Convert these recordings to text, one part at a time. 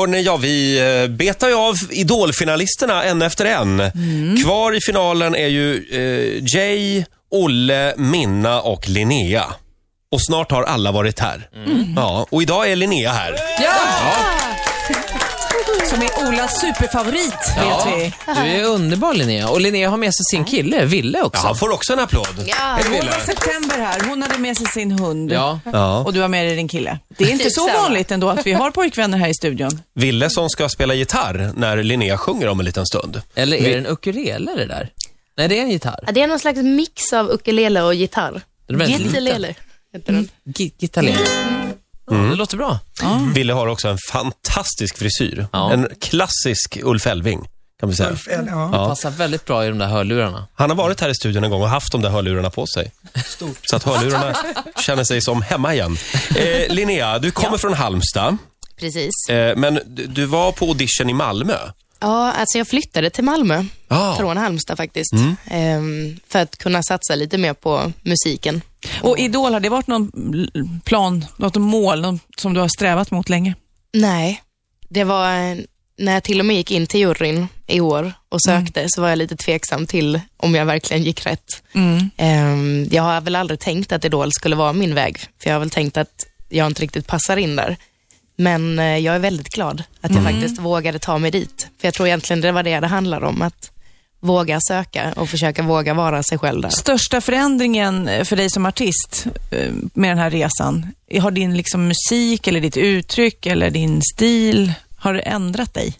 Hörrni, ja, vi eh, betar ju av Idolfinalisterna en efter en. Kvar i finalen är ju eh, Jay, Olle, Minna och Linnea. Och snart har alla varit här. Ja, och idag är Linnea här. Ja! Som är Olas superfavorit, vet vi. Du är underbar Linnea. Och Linnea har med sig sin kille, Ville Ja, också. han får också en applåd. Ja. Det var september här. Hon hade med sig sin hund. Ja. Ja. Och du har med dig din kille. Det är inte så Typ samma. vanligt ändå att vi har pojkvänner här i studion. Ville som ska spela gitarr när Linnea sjunger om en liten stund. Eller är det en ukulele det där? Nej, det är en gitarr. Ja, det är någon slags mix av ukulele och gitarr. Gittelele heter den. Gi- Ja, det låter bra. Ville har också en fantastisk frisyr. Ja. En klassisk Ulf Elving, kan vi säga. Ja. Passar väldigt bra i de där hörlurarna. Han har varit här i studion en gång och haft de där hörlurarna på sig. Så att hörlurarna känner sig som hemma igen. Eh, Linnea, du kommer från Halmstad, Precis. eh, men du, du var på audition i Malmö. Ja, alltså jag flyttade till Malmö Ah. från Halmstad faktiskt. Ehm, för att kunna satsa lite mer på musiken. Och Idol, har det varit någon plan, något mål som du har strävat mot länge? Nej, det var när jag till och med gick in till juryn i år och sökte så var jag lite tveksam till om jag verkligen gick rätt. Ehm, jag har väl aldrig tänkt att Idol skulle vara min väg, för jag har väl tänkt att jag inte riktigt passar in där. Men eh, jag är väldigt glad att jag faktiskt vågade ta mig dit. För jag tror egentligen det var det det handlar om, att våga söka och försöka våga vara sig själv där. Största förändringen eh, för dig som artist eh, med den här resan, har din liksom musik eller ditt uttryck eller din stil, har det ändrat dig?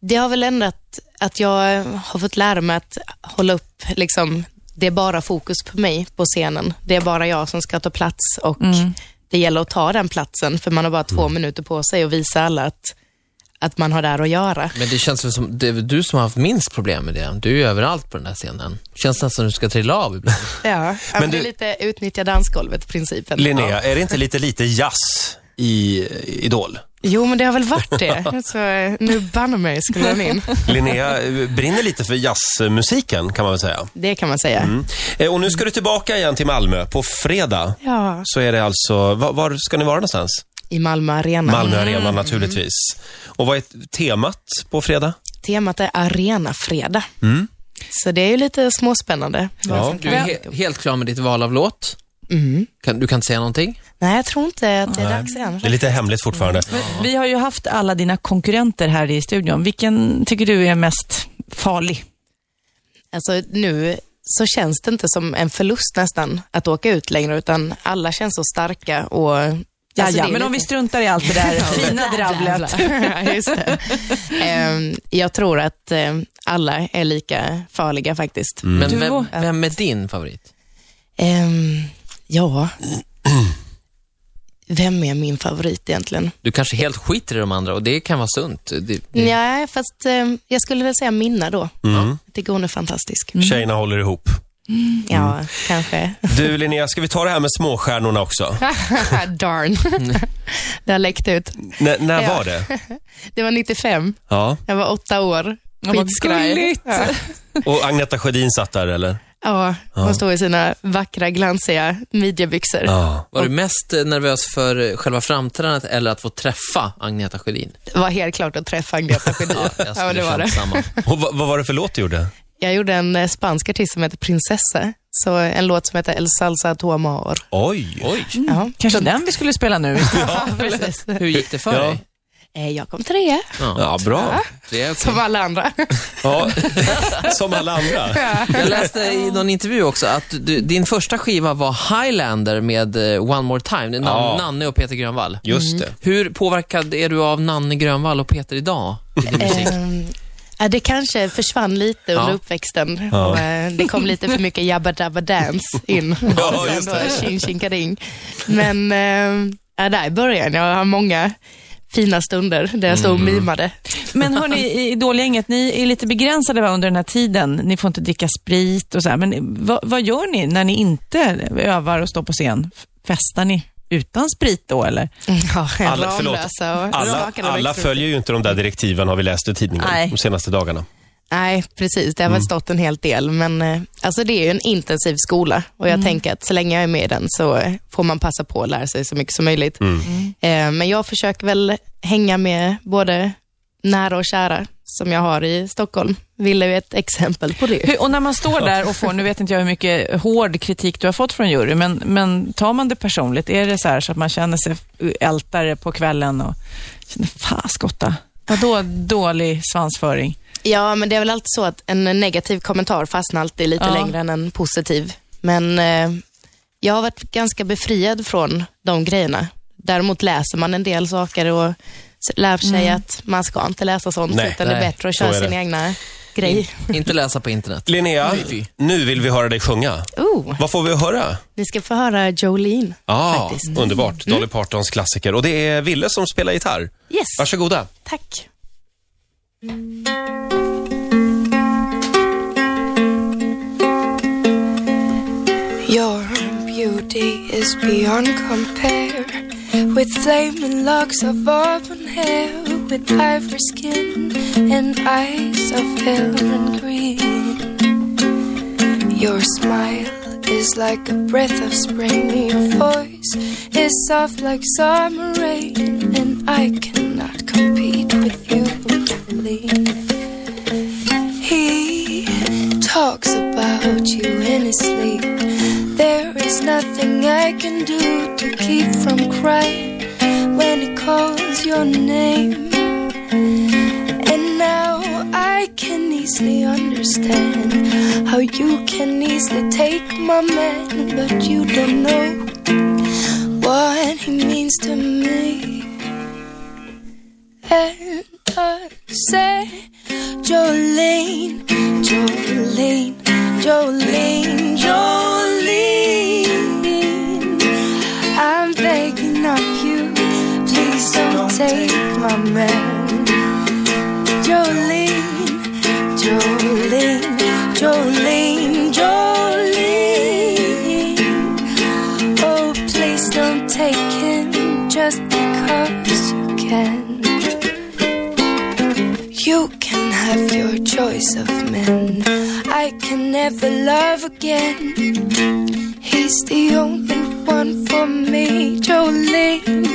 Det har väl ändrat att jag har fått lära mig att hålla upp, liksom, det är bara fokus på mig på scenen. Det är bara jag som ska ta plats och det gäller att ta den platsen, för man har bara två minuter på sig och visa alla att, att man har där att göra. Men det känns väl som, det är du som har haft minst problem med det. Du är ju överallt på den här scenen. Känns nästan som du ska trilla av ibland. Ja, men Men det är lite utnyttja dansgolvet-principen. Linnea, är det inte lite lite jazz i Idol? Jo, men det har väl varit det. Så eh, nu banne mig skulle den in. Linnea eh, brinner lite för jazzmusiken, kan man väl säga. Det kan man säga. Eh, Och nu ska du tillbaka igen till Malmö. På fredag Ja, så är det alltså, var, var ska ni vara någonstans? i Malmö Arena. Malmö Arena naturligtvis. Och vad är temat på fredag? Temat är Arena-fredag. Så det är ju lite småspännande. Ja. Du är he- helt klar med ditt val av låt. Kan, du kan inte säga någonting? Nej, jag tror inte att det är dags än. Det är lite hemligt fortfarande. Vi har ju haft alla dina konkurrenter här i studion. Vilken tycker du är mest farlig? Alltså nu så känns det inte som en förlust nästan att åka ut längre, utan alla känns så starka och... Ja, alltså, ja, men om vi lite- struntar i allt det där fina drabblet. Just det. Ehm, jag tror att ehm, alla är lika farliga faktiskt. Men Du vem, vem är din favorit? Ehm, ja... Vem är min favorit egentligen? Du kanske helt skiter i de andra och det kan vara sunt. Det, det, Nej, fast ehm, jag skulle väl säga Minna då. Mm. Tycker hon är fantastisk. Tjejerna håller ihop. Ja, kanske. Du Linnea, ska vi ta det här med småstjärnorna också? Darn. det har läckt ut. N- när Ja. var det? Det var 95. Ja. Jag var åtta år. Skitskraj. Ja. Och Agneta Sjödin satt där eller? Ja, hon står i sina vackra, glansiga midjebyxor. Ja. var du mest nervös för själva framträdandet eller att få träffa Agneta Sjödin? Det var helt klart att träffa Agneta Sjödin. Ja, ja, det var det. samma. Och vad, vad var det för låt du gjorde? Jag gjorde en eh, spansk artist som heter Prinsessa. Så en låt som heter El Salsa tu Amor. Oj! Oj, Ja, Kanske den vi skulle spela nu. ja hur gick det för Ja. dig? Eh, Jag kom trea, Ja, bra. Okej. som alla andra. Ja. Som alla andra. Jag läste i någon intervju också att du, din första skiva var Highlander med eh, One More Time. Ja. Nanne och Peter Grönvall. Just det. Hur påverkad är du av Nanne Grönvall och Peter idag i din musik? Ehm, ja, det kanske försvann lite under Ja. uppväxten. Och, eh, det kom lite för mycket Jabba Dabba Dance in. Ja, just då det. tjing tjingading. Men eh, ja, där i början, jag har många fina stunder där jag stod och mimade. Men hörni, i Idolgänget, ni är lite begränsade va, under den här tiden. Ni får inte dricka sprit och så här. Men vad, vad gör ni när ni inte övar och står på scen? Festar ni utan sprit då eller? Ja, Alla, förlåt. Alla, alla följer ju inte de där direktiven har vi läst i tidningen Nej. de senaste dagarna. Nej, precis. Det har väl stått en hel del. Men eh, alltså det är ju en intensiv skola och jag tänker att så länge jag är med i den så eh, får man passa på att lära sig så mycket som möjligt. Eh, men jag försöker väl hänga med både nära och kära som jag har i Stockholm. Ville är ett exempel på det. Hur, och när man står där och får, nu vet inte jag hur mycket hård kritik du har fått från jury, men, men tar man det personligt? Är det så här så att man känner sig ältare på kvällen och känner, fan skotta, vadå dålig svansföring? Ja, men det är väl alltid så att en negativ kommentar fastnar alltid lite Ja. längre än en positiv. Men eh, jag har varit ganska befriad från de grejerna. Däremot läser man en del saker och lär sig att man ska inte läsa sånt, Nej, utan det är nej, bättre att köra sin egna grej. Inte läsa på internet. Linnea, nu vill vi höra dig sjunga. Oh, Vad får vi höra? ni ska få höra Jolene. Ja, Faktiskt. underbart. Dolly Partons klassiker. Och det är Ville som spelar gitarr. Yes, Varsågoda. tack. Your beauty is beyond compare With flaming locks of auburn hair With ivory skin and eyes of heron green Your smile is like a breath of spring Your voice is soft like summer rain And I cannot compete with you. He talks about you in his sleep. Crying when he calls your name. And now I can easily understand how you can easily take my man, but you don't know what he means to me. And I say, Jolene, Jolene, Jolene. Please don't take him just because you can. You can have your choice of men. I can never love again. He's the only one for me, Jolene.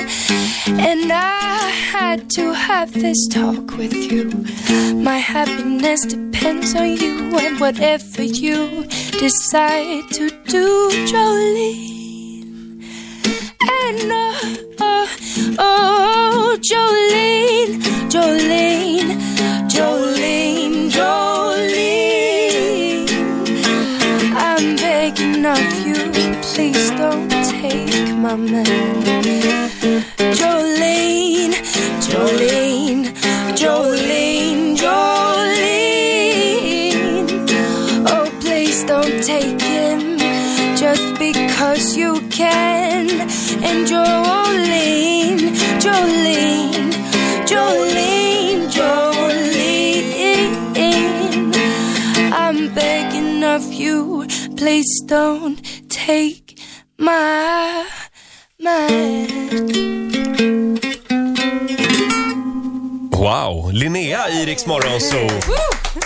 And I had to have this talk with you. My happiness depends on you and whatever you decide to do, Jolene. Oh, oh, oh, Jolene, Jolene, Jolene, Jolene. I'm begging of you, please don't take my man. Jolene, Jolene, Jolene, Jolene. Oh, please don't take him just because you can. And Jolene, Jolene, Jolene, Jolene. I'm begging of you, please don't take my man. Wow, Linnea i Rix Morgonzoo.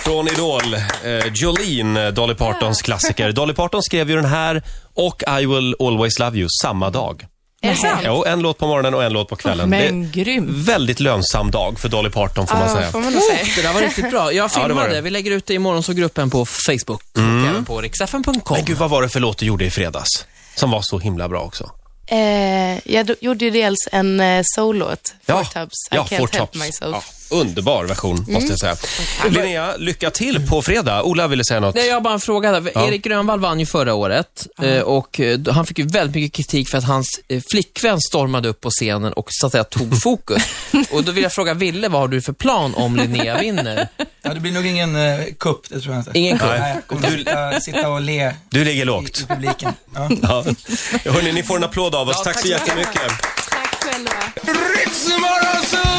Från Idol. Eh, Jolene, Dolly Partons klassiker. Dolly Parton skrev ju den här och I will always love you samma dag. Är det sant? Jo, en låt på morgonen och en låt på kvällen. Men Det är grym. väldigt lönsam dag för Dolly Parton får man säga. får man nog säga. Det där var riktigt bra. Jag Ja, det var filmade. det. Vi lägger ut det i morgonsågruppen på Facebook och även på riksfn.com. Men gud, vad var det för låt du gjorde i fredags? Som var så himla bra också. Eh, jag gjorde ju dels en eh, soul-låt, Four Tubs, I ja, Can't Help. Myself. Ja, underbar version, måste jag säga. Linnea, lycka till på fredag. Ola ville säga något. Nej, jag har bara en fråga. där. Ja. Erik Grönvall vann ju förra året eh, och eh, han fick ju väldigt mycket kritik för att hans eh, flickvän stormade upp på scenen och så att säga tog fokus. och då vill jag fråga Ville, vad har du för plan om Linnea vinner? Ja, det blir nog ingen uh, kupp, det tror jag inte. Ingen kupp? Nej, jag kommer Du- sitta, sitta och le Du ligger i, lågt. i publiken. Ja. Ja. Hörni, ni får en applåd av oss. Ja, tack tack så så mycket. jättemycket. Tack själva. Ritzmorgonzoo!